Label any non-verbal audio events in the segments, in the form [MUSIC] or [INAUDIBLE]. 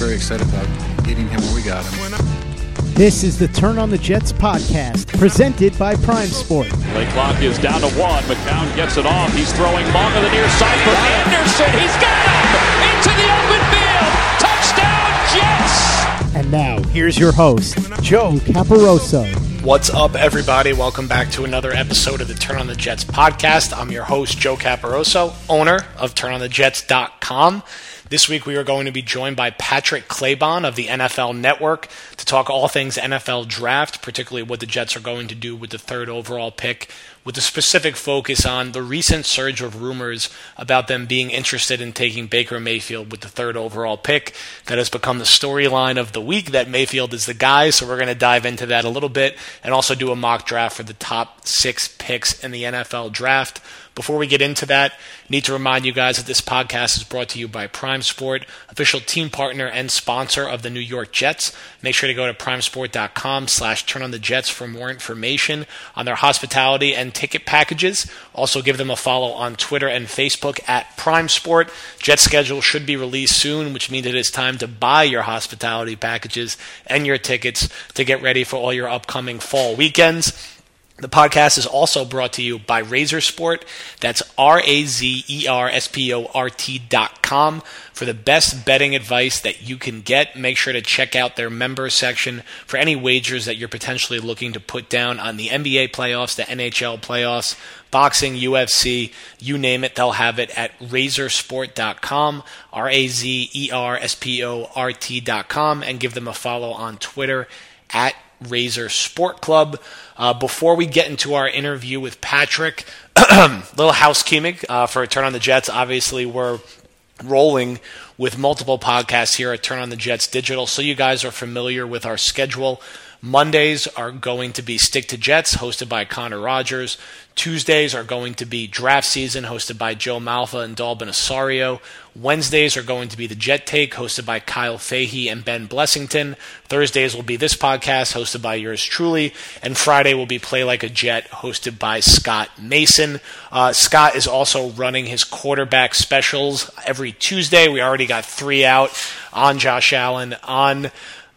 very excited about getting him where we got him. This is the Turn on the Jets podcast, presented by Prime Sport. Play clock is down to one. McCown gets it off. He's throwing long on the near side for Anderson. He's got him into the open field. Touchdown, Jets! And now, here's your host, Joe Caparoso. What's up, everybody? Welcome back to another episode of the Turn on the Jets podcast. I'm your host, Joe Caparoso, owner of TurnOnTheJets.com. This week we are going to be joined by Patrick Claybon of the NFL Network to talk all things NFL draft, particularly what the Jets are going to do with the third overall pick, with a specific focus on the recent surge of rumors about them being interested in taking Baker Mayfield with the third overall pick. That has become the storyline of the week that Mayfield is the guy, so we're going to dive into that a little bit and also do a mock draft for the top six picks in the NFL draft. Before we get into that, need to remind you guys that this podcast is brought to you by Prime Sport, official team partner and sponsor of the New York Jets. Make sure to go to primesport.com slash turn on the Jets for more information on their hospitality and ticket packages. Also give them a follow on Twitter and Facebook at Prime Sport. Jet schedule should be released soon, which means it is time to buy your hospitality packages and your tickets to get ready for all your upcoming fall weekends. The podcast is also brought to you by Razer Sport. That's R A Z E R S P O R T dot com. For the best betting advice that you can get, make sure to check out their member section for any wagers that you're potentially looking to put down on the NBA playoffs, the NHL playoffs, boxing, UFC, you name it, they'll have it at razersport.com, R A Z E R S P O R T dot com, and give them a follow on Twitter at Razer Sport Club. Uh, before we get into our interview with Patrick, [CLEARS THROAT] little housekeeping uh, for Turn on the Jets. Obviously, we're rolling with multiple podcasts here at Turn on the Jets Digital, so you guys are familiar with our schedule. Mondays are going to be Stick to Jets, hosted by Connor Rogers. Tuesdays are going to be Draft Season, hosted by Joe Malfa and Dalvin Osario. Wednesdays are going to be the Jet Take, hosted by Kyle Fahey and Ben Blessington. Thursdays will be this podcast, hosted by yours truly. And Friday will be Play Like a Jet, hosted by Scott Mason. Uh, Scott is also running his quarterback specials every Tuesday. We already got three out on Josh Allen, on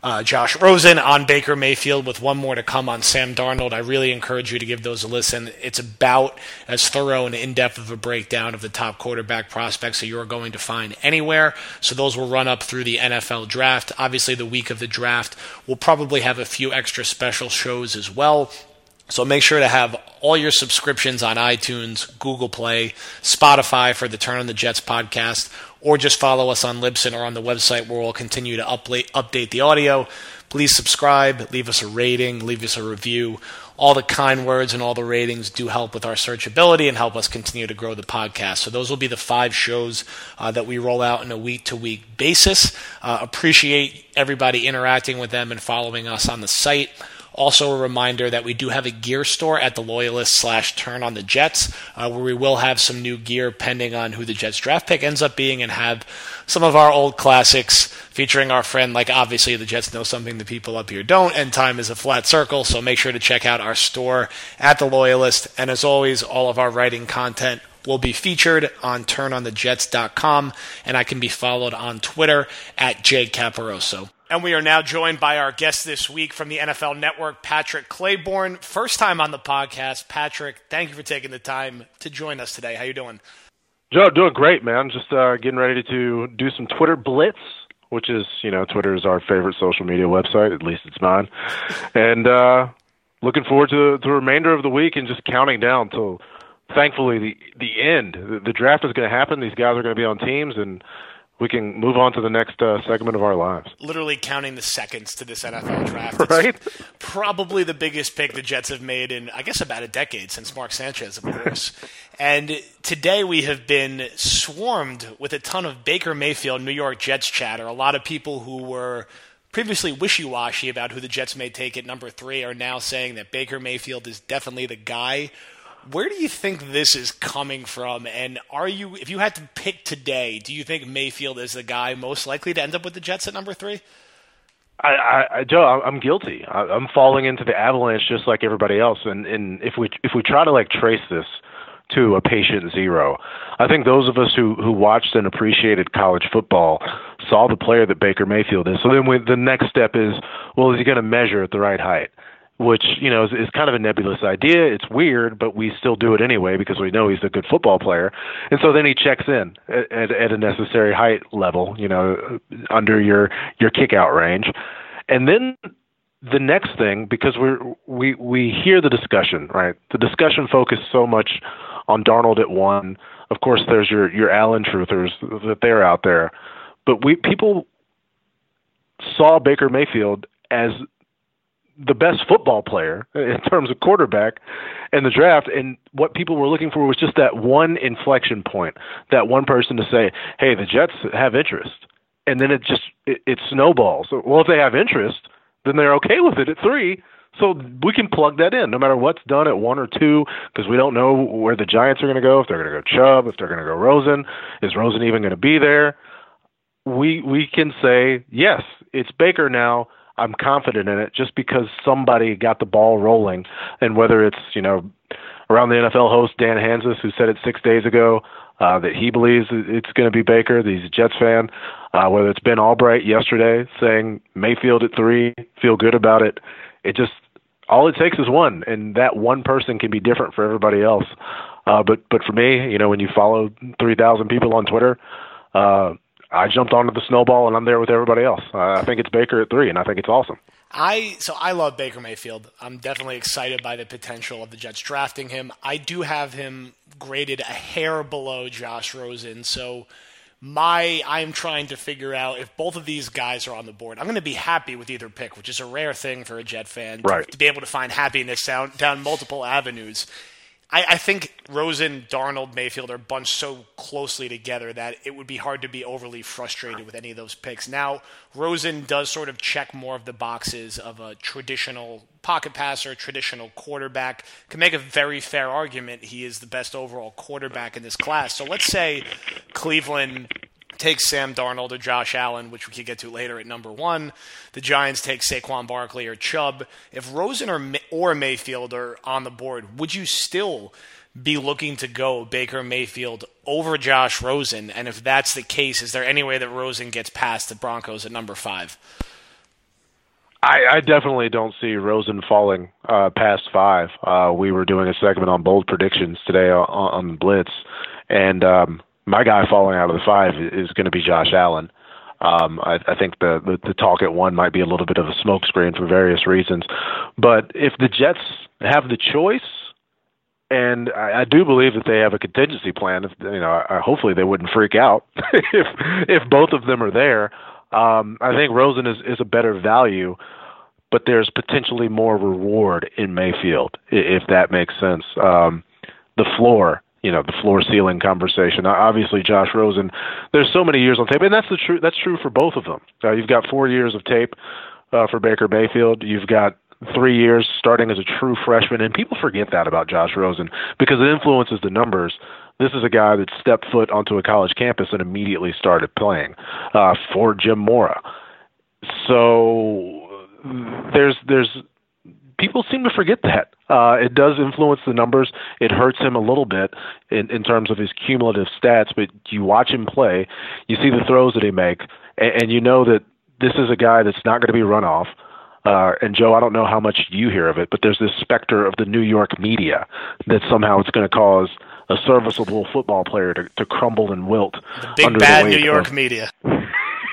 uh, Josh Rosen on Baker Mayfield with one more to come on Sam Darnold. I really encourage you to give those a listen. It's about as thorough and in depth of a breakdown of the top quarterback prospects that you're going to find anywhere. So those will run up through the NFL draft. Obviously, the week of the draft, we'll probably have a few extra special shows as well. So make sure to have all your subscriptions on iTunes, Google Play, Spotify for the Turn on the Jets podcast, or just follow us on Libsyn or on the website where we'll continue to update, the audio. Please subscribe, leave us a rating, leave us a review. All the kind words and all the ratings do help with our searchability and help us continue to grow the podcast. So those will be the five shows uh, that we roll out on a week to week basis. Uh, appreciate everybody interacting with them and following us on the site. Also, a reminder that we do have a gear store at the Loyalist slash Turn on the Jets, uh, where we will have some new gear pending on who the Jets draft pick ends up being, and have some of our old classics featuring our friend. Like obviously, the Jets know something the people up here don't, and time is a flat circle. So make sure to check out our store at the Loyalist. And as always, all of our writing content will be featured on turnonthejets.com, and I can be followed on Twitter at jcaparoso. And we are now joined by our guest this week from the NFL Network, Patrick Claybon. First time on the podcast. Patrick, thank you for taking the time to join us today. How you doing? Joe, doing great, man. Just uh, getting ready to do some Twitter blitz, which is, you know, Twitter is our favorite social media website. At least it's mine. [LAUGHS] and uh, looking forward to the remainder of the week and just counting down till, thankfully, the the end. The, the draft is going to happen. These guys are going to be on teams, and we can move on to the next uh, segment of our lives. Literally counting the seconds to this NFL draft. It's right? probably the biggest pick the Jets have made in, I guess, about a decade since Mark Sanchez, of course. [LAUGHS] and today we have been swarmed with a ton of Baker Mayfield New York Jets chatter. A lot of people who were previously wishy washy about who the Jets may take at number three are now saying that Baker Mayfield is definitely the guy where do you think this is coming from? And are you, if you had to pick today, do you think Mayfield is the guy most likely to end up with the Jets at number three? I, I, I Joe, I'm guilty. I, I'm falling into the avalanche just like everybody else. And, and if we if we try to like trace this to a patient zero, I think those of us who who watched and appreciated college football saw the player that Baker Mayfield is. So then we, the next step is, well, is he going to measure at the right height? Which you know is, is kind of a nebulous idea. It's weird, but we still do it anyway because we know he's a good football player. And so then he checks in at, at, at a necessary height level, you know, under your your kick out range. And then the next thing, because we're we we hear the discussion, right? The discussion focused so much on Darnold at one. Of course, there's your your Allen truthers that they're out there, but we people saw Baker Mayfield as the best football player [LAUGHS] in terms of quarterback in the draft and what people were looking for was just that one inflection point that one person to say hey the jets have interest. And then it just it, it snowballs. Well if they have interest then they're okay with it at three. So we can plug that in no matter what's done at one or two because we don't know where the giants are going to go if they're going to go chubb if they're going to go rosen. Is rosen even going to be there? We we can say yes it's baker now I'm confident in it just because somebody got the ball rolling. And whether it's, you know, around the NFL host Dan Hanzus, who said it six days ago uh, that he believes it's going to be Baker, that he's a Jets fan, uh, whether it's Ben Albright yesterday saying Mayfield at three, feel good about it. It just, all it takes is one, and that one person can be different for everybody else. Uh, but but for me, you know, when you follow 3,000 people on Twitter, uh, I jumped onto the snowball and I'm there with everybody else. Uh, I think it's Baker at three, and I think it's awesome. I so I love Baker Mayfield. I'm definitely excited by the potential of the Jets drafting him. I do have him graded a hair below Josh Rosen, so my I'm trying to figure out if both of these guys are on the board. I'm going to be happy with either pick, which is a rare thing for a Jet fan right. to, to be able to find happiness down down multiple avenues. I, I, think Rosen, Darnold, Mayfield are bunched so closely together that it would be hard to be overly frustrated with any of those picks. Now, Rosen does sort of check more of the boxes of a traditional pocket passer, traditional quarterback. Can make a very fair argument he is the best overall quarterback in this class. So let's say Cleveland take Sam Darnold or Josh Allen, which we could get to later at number one. The Giants take Saquon Barkley or Chubb. If Rosen or, or Mayfield are on the board, would you still be looking to go Baker Mayfield over Josh Rosen? And if that's the case, is there any way that Rosen gets past the Broncos at number five? I, I definitely don't see Rosen falling uh, past five. Uh, we were doing a segment on bold predictions today on, on Blitz, and um, my guy falling out of the five is going to be Josh Allen. Um, I, I think the, the the talk at one might be a little bit of a smokescreen for various reasons, but if the Jets have the choice, and I, I do believe that they have a contingency plan. If you know, I, hopefully they wouldn't freak out [LAUGHS] if if both of them are there. Um, I think Rosen is is a better value, but there's potentially more reward in Mayfield if that makes sense. Um, the floor you know the floor ceiling conversation. Obviously, Josh Rosen. There's so many years on tape, and that's the true. That's true for both of them. Uh, you've got four years of tape uh, for Baker Mayfield. You've got three years starting as a true freshman, and people forget that about Josh Rosen because it influences the numbers. This is a guy that stepped foot onto a college campus and immediately started playing uh, for Jim Mora. So there's there's people seem to forget that. Uh, it does influence the numbers. It hurts him a little bit in, in terms of his cumulative stats, but you watch him play, you see the throws that he makes, and, and you know that this is a guy that's not going to be run off. Uh, and Joe, I don't know how much you hear of it, but there's this specter of the New York media that somehow it's going to cause a serviceable football player to, to crumble and wilt. The big bad New York of, media. [LAUGHS]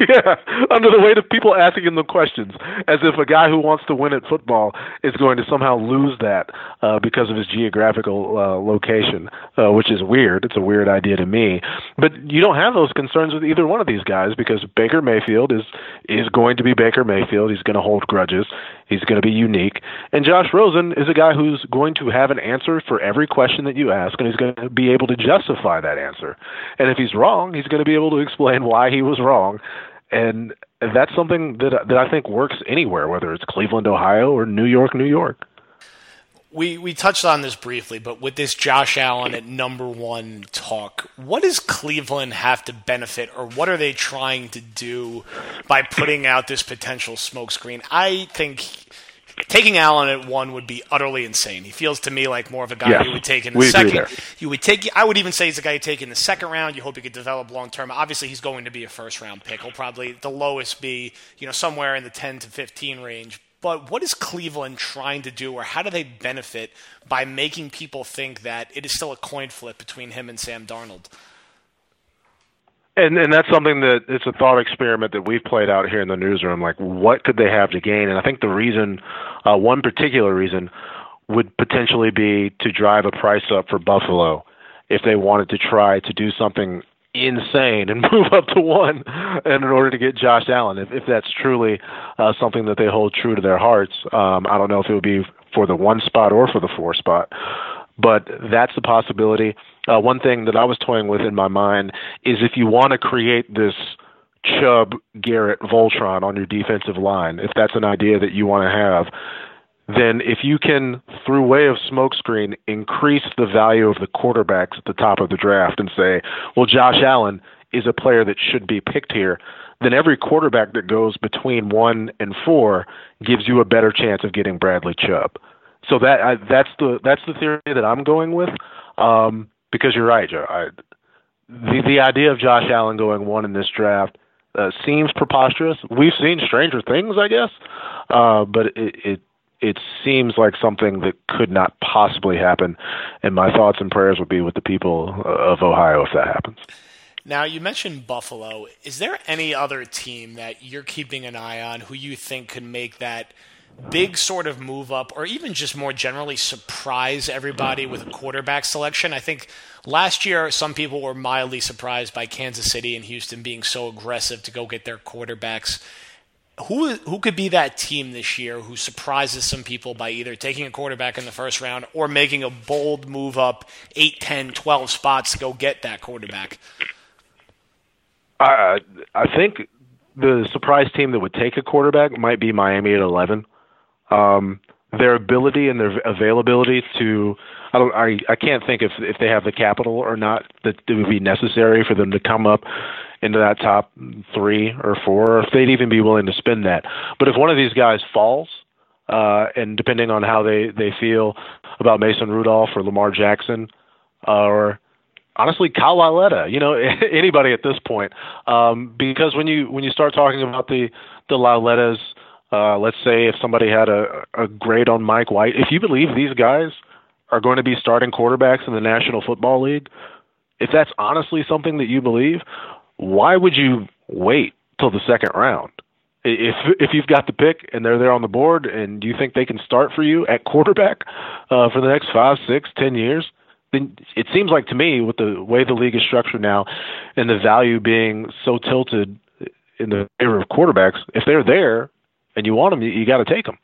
[LAUGHS] yeah, under the weight of people asking him the questions, as if a guy who wants to win at football is going to somehow lose that uh, because of his geographical uh, location, uh, which is weird. It's a weird idea to me. But you don't have those concerns with either one of these guys because Baker Mayfield is is going to be Baker Mayfield. He's going to hold grudges. He's going to be unique. And Josh Rosen is a guy who's going to have an answer for every question that you ask, and he's going to be able to justify that answer. And if he's wrong, he's going to be able to explain why he was wrong and that's something that that I think works anywhere, whether it's Cleveland, Ohio, or New York, New York. We we touched on this briefly, but with this Josh Allen at number one talk, what does Cleveland have to benefit, or what are they trying to do by putting out this potential smokescreen? I think taking Allen at one would be utterly insane. He feels to me like more of a guy Yes, you would take in the second. You would take. I would even say he's a guy you take in the second round. You hope he could develop long term. Obviously, he's going to be a first round pick. He'll probably the lowest be you know somewhere in the ten to fifteen range. But what is Cleveland trying to do, or how do they benefit by making people think that it is still a coin flip between him and Sam Darnold? And and that's something that it's a thought experiment that we've played out here in the newsroom. Like, what could they have to gain? And I think the reason, uh, one particular reason, would potentially be to drive a price up for Buffalo if they wanted to try to do something insane and [LAUGHS] move up to one, and in order to get Josh Allen, if if that's truly uh, something that they hold true to their hearts, um, I don't know if it would be for the one spot or for the four spot but that's the possibility. Uh, one thing that I was toying with in my mind is if you want to create this Chubb, Garrett, Voltron on your defensive line, if that's an idea that you want to have, then if you can, through way of smokescreen, increase the value of the quarterbacks at the top of the draft and say, well, Josh Allen is a player that should be picked here, then every quarterback that goes between one and four gives you a better chance of getting Bradley Chubb. So that I, that's the that's the theory that I'm going with. Um, because you're right, Joe. I, the the idea of Josh Allen going one in this draft uh, seems preposterous. We've seen stranger things, I guess, uh, but it, it it seems like something that could not possibly happen. And my thoughts and prayers would be with the people of Ohio if that happens. Now, you mentioned Buffalo. Is there any other team that you're keeping an eye on who you think could make that big sort of move up, or even just more generally surprise everybody with a quarterback selection? I think last year some people were mildly surprised by Kansas City and Houston being so aggressive to go get their quarterbacks. Who who could be that team this year who surprises some people by either taking a quarterback in the first round or making a bold move up 8, 10, 12 spots to go get that quarterback? I I think the surprise team that would take a quarterback might be Miami at 11. Um, their ability and their availability to I don't I I can't think if if they have the capital or not that it would be necessary for them to come up into that top three or four, or if they'd even be willing to spend that. But if one of these guys falls, uh, and depending on how they they feel about Mason Rudolph or Lamar Jackson, uh, or honestly Kyle Lauletta, you know [LAUGHS] anybody at this point, um, because when you when you start talking about the the Laulettas uh, let's say if somebody had a, a grade on Mike White, if you believe these guys are going to be starting quarterbacks in the National Football League, if that's honestly something that you believe, why would you wait till the second round? If if you've got the pick and they're there on the board and you think they can start for you at quarterback uh, for the next five, six, ten years, then it seems like to me with the way the league is structured now and the value being so tilted in the favor of quarterbacks, if they're there and you want them, you, you got to take them.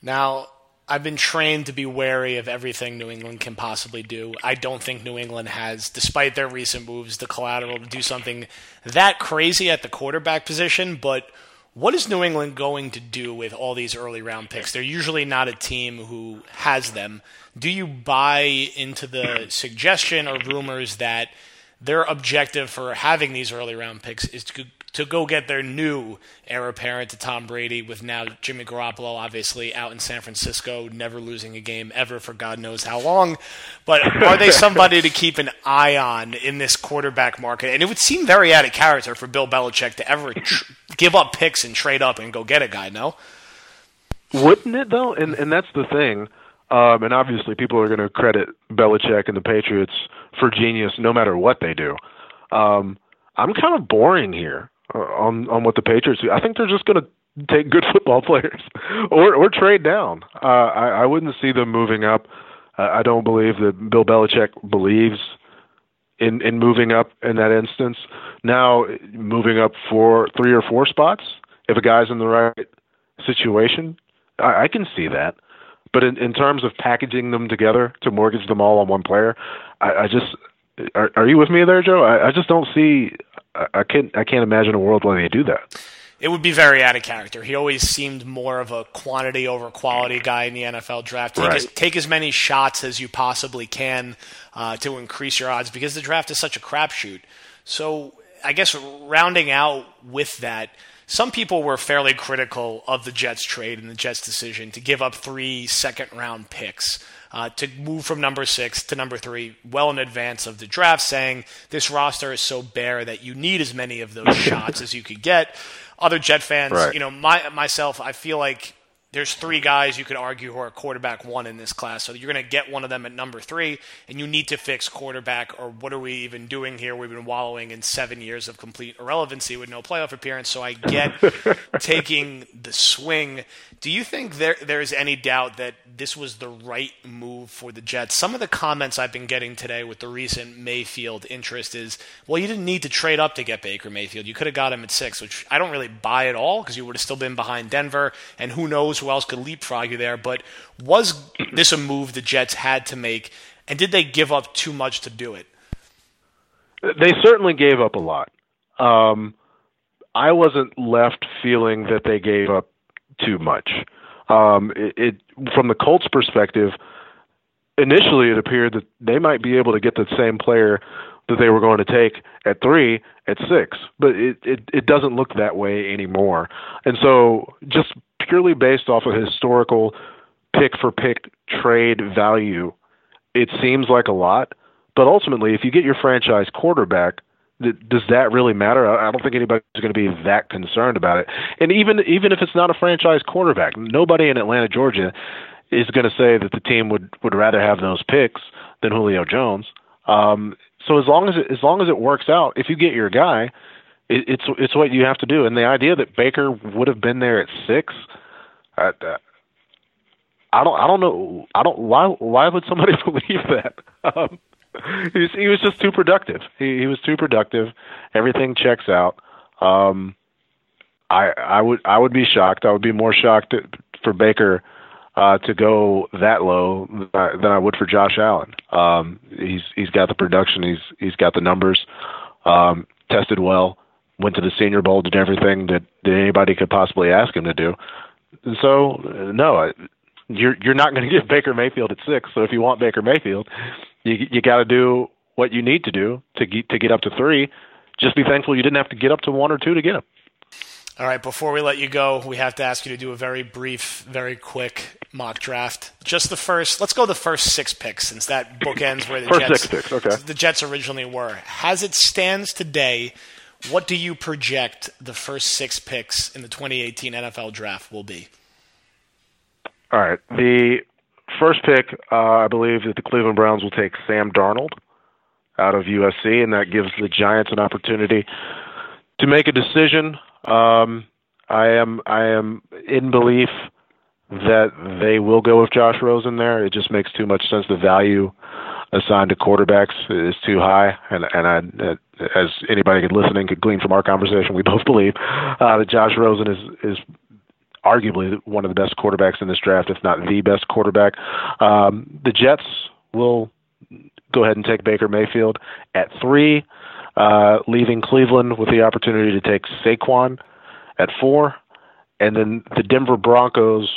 Now, I've been trained to be wary of everything New England can possibly do. I don't think New England has, despite their recent moves, the collateral to do something that crazy at the quarterback position. But what is New England going to do with all these early round picks? They're usually not a team who has them. Do you buy into the suggestion or rumors that their objective for having these early round picks is to to go get their new heir apparent to Tom Brady with now Jimmy Garoppolo obviously out in San Francisco, never losing a game ever for God knows how long. But are they [LAUGHS] somebody to keep an eye on in this quarterback market? And it would seem very out of character for Bill Belichick to ever tr- give up picks and trade up and go get a guy, no? Wouldn't it though? And and that's the thing. Um, and obviously, people are going to credit Belichick and the Patriots for genius, no matter what they do. Um, I'm kind of boring here on on what the Patriots do. I think they're just going to take good [LAUGHS] football players or or trade down. Uh, I, I wouldn't see them moving up. Uh, I don't believe that Bill Belichick believes in in moving up in that instance. Now, moving up for three or four spots, if a guy's in the right situation, I, I can see that. But in, in terms of packaging them together to mortgage them all on one player, I, I just are, are you with me there, Joe? I, I just don't see. I, I can't. I can't imagine a world where they do that. It would be very out of character. He always seemed more of a quantity over quality guy in the NFL draft. Take, Right. as, take as many shots as you possibly can uh, to increase your odds because the draft is such a crapshoot. So I guess rounding out with that, some people were fairly critical of the Jets trade and the Jets decision to give up three second round picks. Uh, to move from number six to number three well in advance of the draft, saying this roster is so bare that you need as many of those [LAUGHS] shots as you could get. Other Jet fans, Right. you know, my, myself, I feel like there's three guys you could argue who are quarterback one in this class. So you're going to get one of them at number three, and you need to fix quarterback, or what are we even doing here? We've been wallowing in seven years of complete irrelevancy with no playoff appearance. So I get [LAUGHS] taking the swing. Do you think there there's any doubt that this was the right move for the Jets? Some of the comments I've been getting today with the recent Mayfield interest is, well, you didn't need to trade up to get Baker Mayfield. You could have got him at six, which I don't really buy at all because you would have still been behind Denver, and who knows who else could leapfrog you there. But was this a move the Jets had to make, and did they give up too much to do it? They certainly gave up a lot. Um, I wasn't left feeling that they gave up too much. Um, it, it from the Colts' perspective, initially it appeared that they might be able to get the same player that they were going to take at three at six, but it, it, it doesn't look that way anymore. And so, just purely based off of historical pick for pick trade value, it seems like a lot. But ultimately, if you get your franchise quarterback, does that really matter? I I don't think anybody's going to be that concerned about it. And even even if it's not a franchise quarterback, nobody in Atlanta, Georgia, is going to say that the team would would rather have those picks than Julio Jones. Um, so as long as it, as long as it works out, if you get your guy, it, it's it's what you have to do. And the idea that Baker would have been there at six, I, I don't I don't know I don't why why would somebody [LAUGHS] believe that? Um, he was, just too productive. He, he was too productive. Everything checks out. Um, I I would I would be shocked. I would be more shocked for Baker uh, to go that low than I, than I would for Josh Allen. Um, he's he's got the production. He's he's got the numbers. Um, tested well. Went to the Senior Bowl. Did everything that, that anybody could possibly ask him to do. So no, I, you're you're not going [LAUGHS] to get Baker Mayfield at six. So if you want Baker Mayfield, you you got to do what you need to do to get to get up to three. Just be thankful you didn't have to get up to one or two to get him. All right, before we let you go, we have to ask you to do a very brief, very quick mock draft. Just the first. Let's go the first six picks, since that bookends where the First Jets six picks, okay. the Jets originally were. As it stands today, what do you project the first six picks in the 2018 NFL Draft will be? All right. The first pick, uh, I believe that the Cleveland Browns will take Sam Darnold out of USC, and that gives the Giants an opportunity to make a decision. Um, I am I am in belief that they will go with Josh Rosen there. It just makes too much sense. The value assigned to quarterbacks is too high, and and I, as anybody listening could glean from our conversation, we [LAUGHS] both believe uh, that Josh Rosen is is arguably one of the best quarterbacks in this draft, if not the best quarterback. Um, the Jets will go ahead and take Baker Mayfield at three, uh, leaving Cleveland with the opportunity to take Saquon at four, and then the Denver Broncos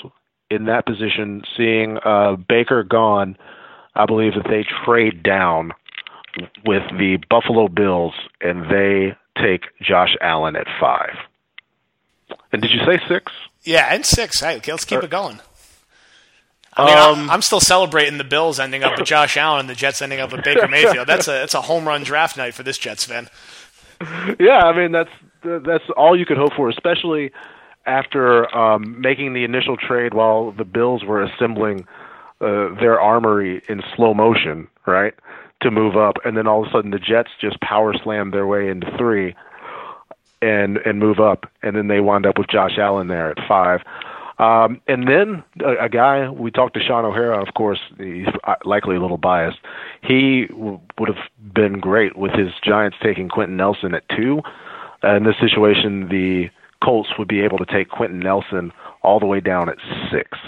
in that position, seeing uh, Baker gone. I believe that they trade down with the Buffalo Bills and they take Josh Allen at five. And did you say six? Yeah, and six. Hey, okay, let's keep it going. I mean, Um, I'm, I'm still celebrating the Bills ending up with Josh Allen and the Jets ending up with Baker Mayfield. That's a that's a home run draft night for this Jets fan. Yeah, I mean that's that's all you could hope for, especially after um, making the initial trade while the Bills were assembling uh, their armory in slow motion, right, to move up, and then all of a sudden the Jets just power slam their way into three and and move up, and then they wind up with Josh Allen there at five. Um, and then a, a guy we talked to Shaun O'Hara, of course, he's uh, likely a little biased. He w- would have been great with his Giants taking Quenton Nelson at two. Uh, in this situation, the Colts would be able to take Quenton Nelson all the way down at six.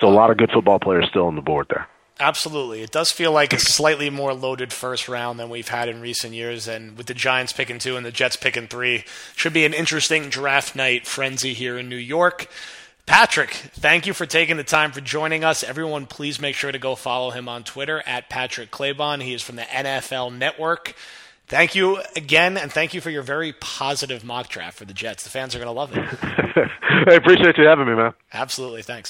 So a lot of good football players still on the board there. Absolutely. It does feel like a slightly more loaded first round than we've had in recent years. And with the Giants picking two and the Jets picking three, should be an interesting draft night frenzy here in New York. Patrick, thank you for taking the time for joining us. Everyone, please make sure to go follow him on Twitter at Patrick Claybon. He is from the NFL Network. Thank you again, and thank you for your very positive mock draft for the Jets. The fans are going to love it. [LAUGHS] I appreciate you having me, man. Absolutely. Thanks.